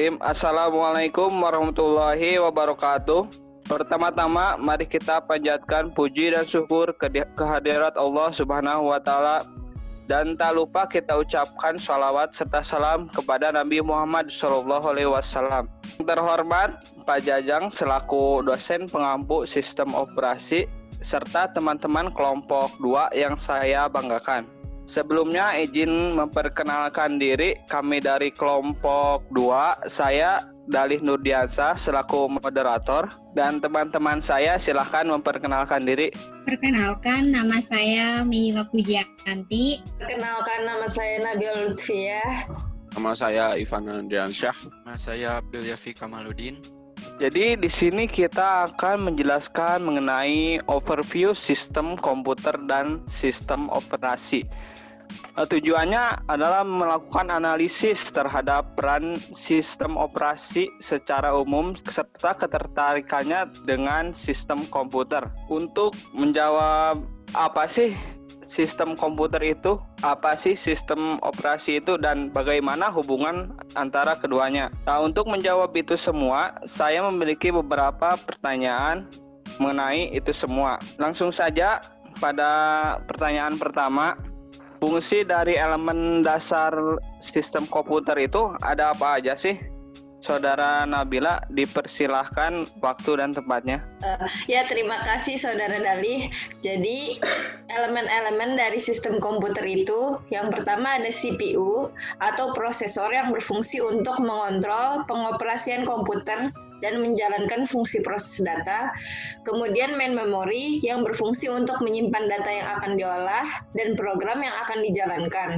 Bismillahirrahmanirrahim. Assalamualaikum warahmatullahi wabarakatuh. Pertama-tama, mari kita panjatkan puji dan syukur kehadirat Allah Subhanahu wa Ta'ala, dan tak lupa kita ucapkan salawat serta salam kepada Nabi Muhammad SAW. Terhormat Pak Jajang selaku dosen pengampu sistem operasi serta teman-teman kelompok 2 yang saya banggakan. Sebelumnya izin memperkenalkan diri kami dari kelompok 2. Saya Dalih Nurdiansa selaku moderator dan teman-teman saya silahkan memperkenalkan diri. Perkenalkan nama saya Mila Pujianti. Perkenalkan nama saya Nabil Lutfia. Nama saya Ivan Andiansyah. Nama saya Abdul Yafi Kamaludin. Jadi di sini kita akan menjelaskan mengenai overview sistem komputer dan sistem operasi. Uh, tujuannya adalah melakukan analisis terhadap peran sistem operasi secara umum serta ketertarikannya dengan sistem komputer. Untuk menjawab apa sih sistem komputer itu, apa sih sistem operasi itu, dan bagaimana hubungan antara keduanya. Nah, untuk menjawab itu semua, saya memiliki beberapa pertanyaan mengenai itu semua. Langsung saja pada pertanyaan pertama, fungsi dari elemen dasar sistem komputer itu ada apa aja sih? Saudara Nabila, dipersilahkan waktu dan tempatnya. Uh, ya, terima kasih Saudara Dali. Jadi, elemen-elemen dari sistem komputer itu, yang pertama ada CPU atau prosesor yang berfungsi untuk mengontrol pengoperasian komputer dan menjalankan fungsi proses data. Kemudian main memory yang berfungsi untuk menyimpan data yang akan diolah dan program yang akan dijalankan.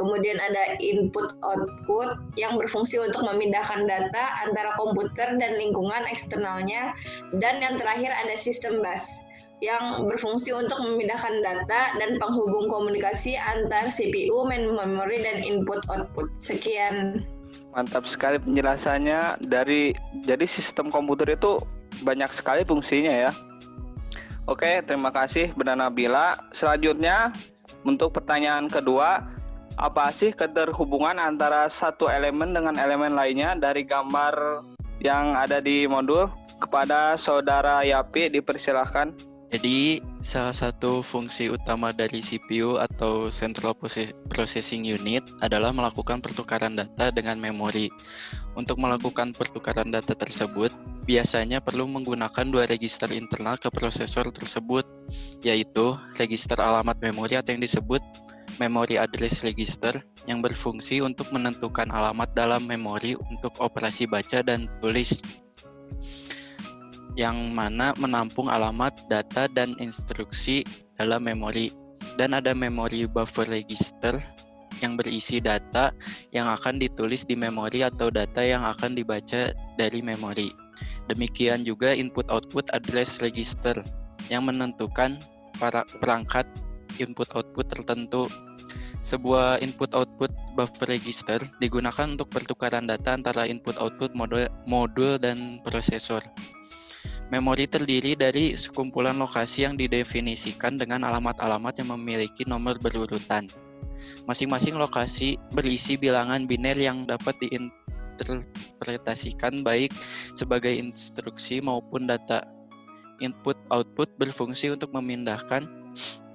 Kemudian ada input output yang berfungsi untuk memindahkan data antara komputer dan lingkungan eksternalnya. Dan yang terakhir ada sistem bus yang berfungsi untuk memindahkan data dan penghubung komunikasi antar CPU, main memory, dan input output. Sekian. Mantap sekali penjelasannya dari jadi sistem komputer itu banyak sekali fungsinya ya. Oke, terima kasih Bunda Nabila. Selanjutnya untuk pertanyaan kedua, apa sih keterhubungan antara satu elemen dengan elemen lainnya dari gambar yang ada di modul? Kepada saudara Yapi dipersilahkan. Jadi salah satu fungsi utama dari CPU atau Central Processing Unit adalah melakukan pertukaran data dengan memori. Untuk melakukan pertukaran data tersebut, biasanya perlu menggunakan dua register internal ke prosesor tersebut, yaitu register alamat memori atau yang disebut memory address register yang berfungsi untuk menentukan alamat dalam memori untuk operasi baca dan tulis yang mana menampung alamat, data, dan instruksi dalam memori. Dan ada memori buffer register yang berisi data yang akan ditulis di memori atau data yang akan dibaca dari memori. Demikian juga input-output address register yang menentukan para perangkat input-output tertentu. Sebuah input-output buffer register digunakan untuk pertukaran data antara input-output modul, modul dan prosesor. Memori terdiri dari sekumpulan lokasi yang didefinisikan dengan alamat-alamat yang memiliki nomor berurutan. Masing-masing lokasi berisi bilangan biner yang dapat diinterpretasikan baik sebagai instruksi maupun data. Input-output berfungsi untuk memindahkan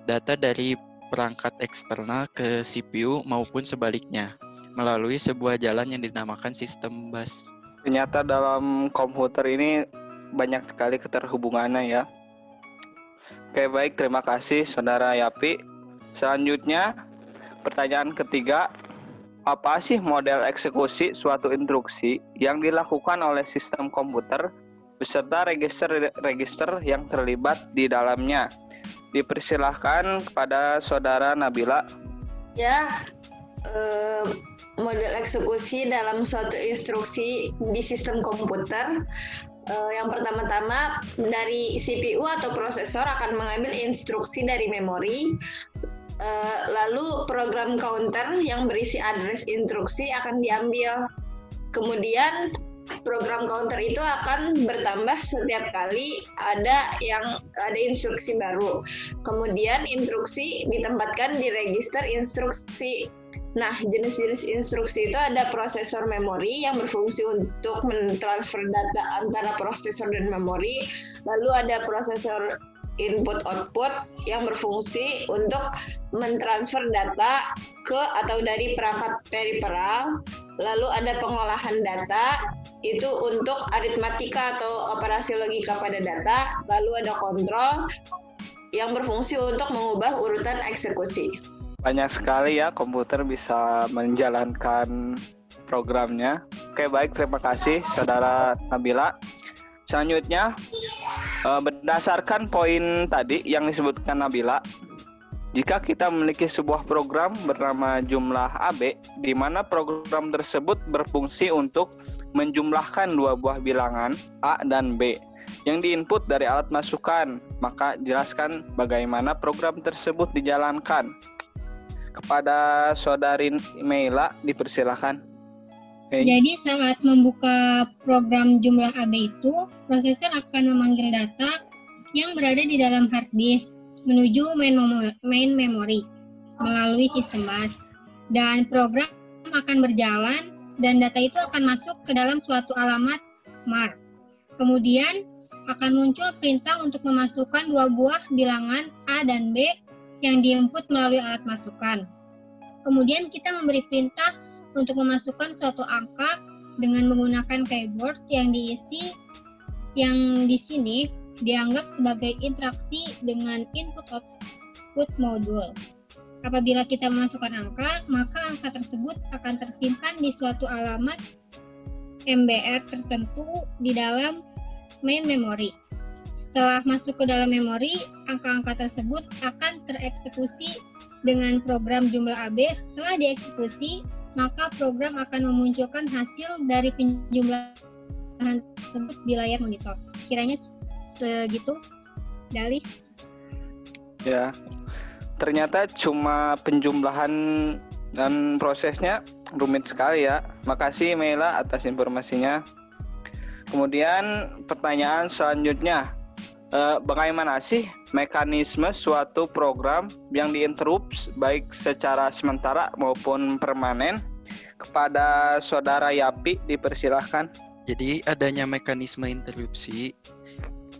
data dari perangkat eksternal ke CPU maupun sebaliknya melalui sebuah jalan yang dinamakan sistem bus. Ternyata dalam komputer ini banyak sekali keterhubungannya ya. Oke baik, terima kasih Saudara Yapi. Selanjutnya, pertanyaan ketiga, apa sih model eksekusi suatu instruksi yang dilakukan oleh sistem komputer beserta register-register yang terlibat di dalamnya? Dipersilahkan kepada Saudara Nabila. Ya, eh, model eksekusi dalam suatu instruksi di sistem komputer Uh, yang pertama-tama dari CPU atau prosesor akan mengambil instruksi dari memori, uh, lalu program counter yang berisi address instruksi akan diambil. Kemudian program counter itu akan bertambah setiap kali ada yang ada instruksi baru. Kemudian instruksi ditempatkan di register instruksi Nah, jenis-jenis instruksi itu ada prosesor memori yang berfungsi untuk mentransfer data antara prosesor dan memori. Lalu ada prosesor input output yang berfungsi untuk mentransfer data ke atau dari perangkat periferal. Lalu ada pengolahan data itu untuk aritmatika atau operasi logika pada data. Lalu ada kontrol yang berfungsi untuk mengubah urutan eksekusi. Banyak sekali ya komputer bisa menjalankan programnya. Oke baik terima kasih saudara Nabila. Selanjutnya eh, berdasarkan poin tadi yang disebutkan Nabila, jika kita memiliki sebuah program bernama jumlah AB, di mana program tersebut berfungsi untuk menjumlahkan dua buah bilangan A dan B yang diinput dari alat masukan, maka jelaskan bagaimana program tersebut dijalankan. Kepada saudari Meila dipersilakan. Okay. Jadi saat membuka program jumlah AB itu, prosesor akan memanggil data yang berada di dalam hard disk menuju main, main memory melalui sistem bus. Dan program akan berjalan dan data itu akan masuk ke dalam suatu alamat MAR. Kemudian akan muncul perintah untuk memasukkan dua buah bilangan A dan B yang diinput melalui alat masukan. Kemudian kita memberi perintah untuk memasukkan suatu angka dengan menggunakan keyboard yang diisi yang di sini dianggap sebagai interaksi dengan input output modul. Apabila kita memasukkan angka, maka angka tersebut akan tersimpan di suatu alamat MBR tertentu di dalam main memory. Setelah masuk ke dalam memori, angka-angka tersebut akan tereksekusi dengan program jumlah AB. Setelah dieksekusi, maka program akan memunculkan hasil dari penjumlahan tersebut di layar monitor. Kiranya segitu, Dali? Ya, ternyata cuma penjumlahan dan prosesnya rumit sekali ya. Makasih Mela atas informasinya. Kemudian pertanyaan selanjutnya, eh, bagaimana sih mekanisme suatu program yang diinterupsi baik secara sementara maupun permanen? Kepada saudara Yapi dipersilahkan. Jadi adanya mekanisme interupsi,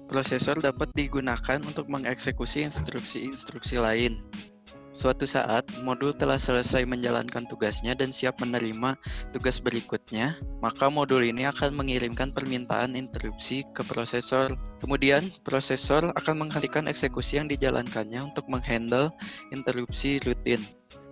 prosesor dapat digunakan untuk mengeksekusi instruksi-instruksi lain. Suatu saat, modul telah selesai menjalankan tugasnya dan siap menerima tugas berikutnya, maka modul ini akan mengirimkan permintaan interupsi ke prosesor. Kemudian, prosesor akan menghentikan eksekusi yang dijalankannya untuk menghandle interupsi rutin.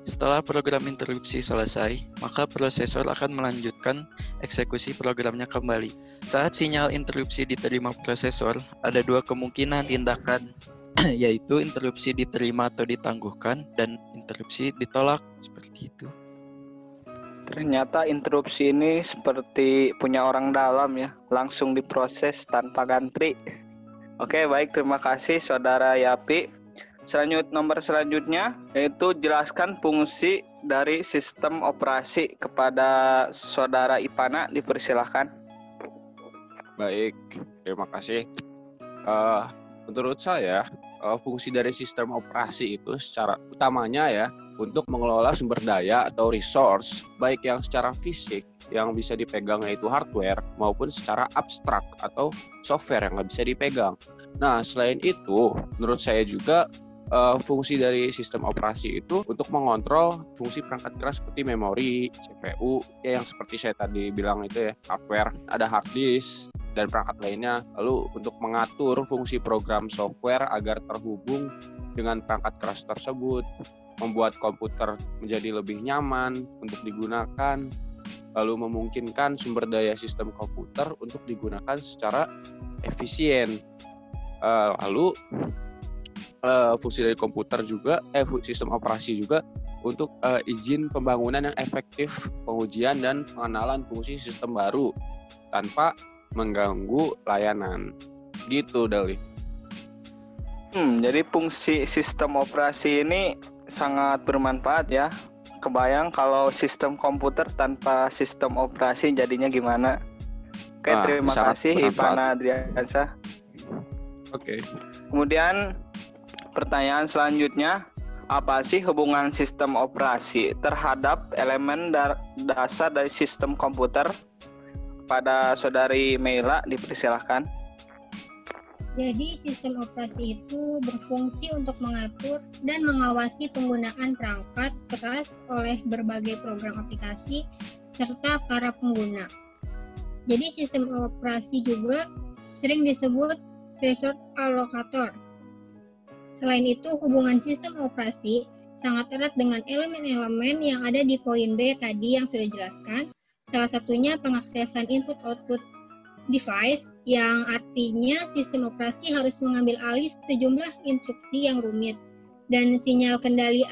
Setelah program interupsi selesai, maka prosesor akan melanjutkan eksekusi programnya kembali. Saat sinyal interupsi diterima prosesor, ada dua kemungkinan tindakan yaitu interupsi diterima atau ditangguhkan dan interupsi ditolak seperti itu. Ternyata interupsi ini seperti punya orang dalam ya, langsung diproses tanpa gantri. Oke, baik terima kasih Saudara Yapi. Selanjut nomor selanjutnya yaitu jelaskan fungsi dari sistem operasi kepada Saudara Ipana dipersilahkan. Baik, terima kasih. Uh, menurut saya uh, fungsi dari sistem operasi itu secara utamanya ya untuk mengelola sumber daya atau resource baik yang secara fisik yang bisa dipegang yaitu hardware maupun secara abstrak atau software yang nggak bisa dipegang. Nah selain itu menurut saya juga uh, fungsi dari sistem operasi itu untuk mengontrol fungsi perangkat keras seperti memori, CPU, ya yang seperti saya tadi bilang itu ya hardware, ada hard disk, dan perangkat lainnya. Lalu untuk mengatur fungsi program software agar terhubung dengan perangkat keras tersebut, membuat komputer menjadi lebih nyaman untuk digunakan, lalu memungkinkan sumber daya sistem komputer untuk digunakan secara efisien. Uh, lalu uh, fungsi dari komputer juga, eh sistem operasi juga untuk uh, izin pembangunan yang efektif, pengujian dan pengenalan fungsi sistem baru tanpa mengganggu layanan. Gitu, Dali. Hmm, jadi fungsi sistem operasi ini sangat bermanfaat ya. Kebayang kalau sistem komputer tanpa sistem operasi jadinya gimana? Oke, ah, terima kasih Ivana Adriansa. Oke. Okay. Kemudian pertanyaan selanjutnya, apa sih hubungan sistem operasi terhadap elemen da dasar dari sistem komputer? Pada saudari Meila dipersilahkan. Jadi sistem operasi itu berfungsi untuk mengatur dan mengawasi penggunaan perangkat keras oleh berbagai program aplikasi serta para pengguna. Jadi sistem operasi juga sering disebut resource allocator Selain itu, hubungan sistem operasi sangat erat dengan elemen-elemen yang ada di poin B tadi yang sudah dijelaskan. Salah satunya pengaksesan input-output device yang artinya sistem operasi harus mengambil alih sejumlah instruksi yang rumit dan sinyal kendali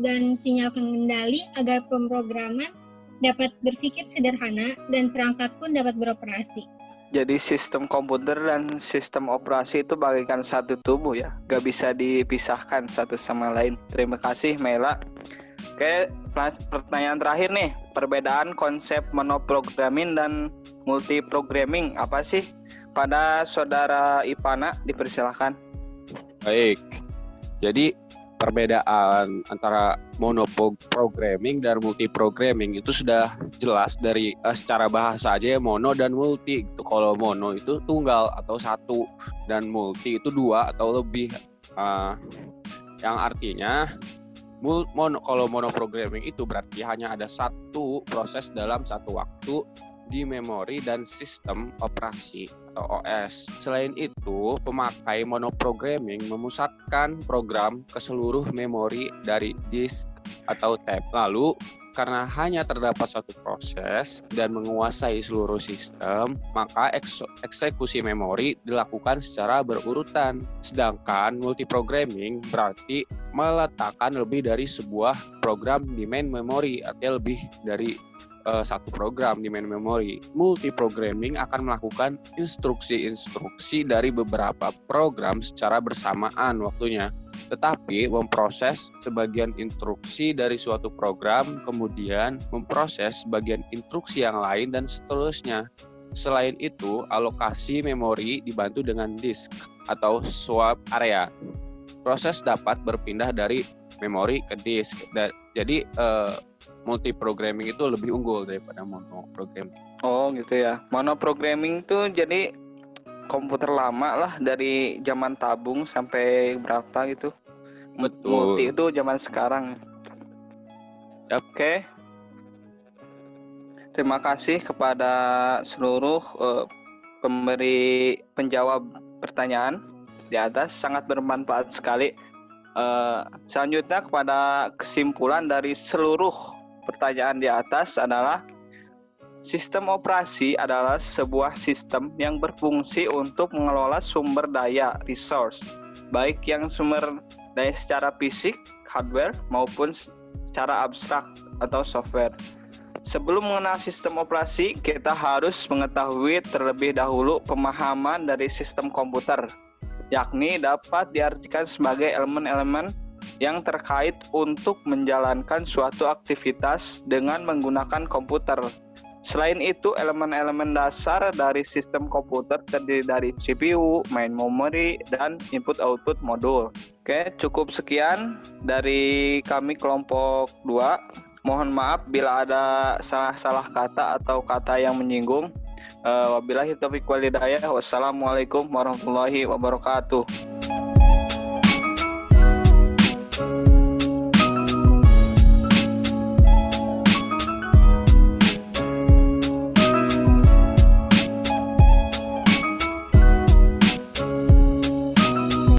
dan sinyal kendali agar pemrograman dapat berpikir sederhana dan perangkat pun dapat beroperasi. Jadi sistem komputer dan sistem operasi itu bagaikan satu tubuh ya, gak bisa dipisahkan satu sama lain. Terima kasih Mela. Oke, pertanyaan terakhir nih, perbedaan konsep monoprogramming dan multiprogramming apa sih? Pada saudara Ipana dipersilahkan. Baik, jadi perbedaan antara monoprogramming dan multiprogramming itu sudah jelas dari uh, secara bahasa aja ya mono dan multi. Itu kalau mono itu tunggal atau satu dan multi itu dua atau lebih. Uh, yang artinya mono kalau monoprogramming itu berarti hanya ada satu proses dalam satu waktu di memori dan sistem operasi atau OS. Selain itu, pemakai monoprogramming memusatkan program ke seluruh memori dari disk atau tab. Lalu, karena hanya terdapat satu proses dan menguasai seluruh sistem, maka eksekusi memori dilakukan secara berurutan. Sedangkan multiprogramming berarti meletakkan lebih dari sebuah program di main memory, artinya lebih dari uh, satu program di main memory. Multiprogramming akan melakukan instruksi-instruksi dari beberapa program secara bersamaan waktunya. Tetapi memproses sebagian instruksi dari suatu program, kemudian memproses bagian instruksi yang lain dan seterusnya. Selain itu, alokasi memori dibantu dengan disk atau swap area. Proses dapat berpindah dari memori ke disk. Jadi eh, multi programming itu lebih unggul daripada mono programming. Oh gitu ya. Mono programming tuh jadi komputer lama lah dari zaman tabung sampai berapa gitu. Betul. Multi itu zaman sekarang. Yep. Oke. Okay. Terima kasih kepada seluruh uh, pemberi penjawab pertanyaan di atas sangat bermanfaat sekali. Uh, selanjutnya kepada kesimpulan dari seluruh pertanyaan di atas adalah sistem operasi adalah sebuah sistem yang berfungsi untuk mengelola sumber daya resource, baik yang sumber daya secara fisik, hardware maupun secara abstrak atau software. Sebelum mengenal sistem operasi, kita harus mengetahui terlebih dahulu pemahaman dari sistem komputer, yakni dapat diartikan sebagai elemen-elemen yang terkait untuk menjalankan suatu aktivitas dengan menggunakan komputer. Selain itu, elemen-elemen dasar dari sistem komputer terdiri dari CPU, main memory, dan input-output modul. Oke, cukup sekian dari kami kelompok 2. Mohon maaf bila ada salah-salah kata atau kata yang menyinggung. Uh, wabillahi taufiq walhidayah. Wassalamualaikum warahmatullahi wabarakatuh.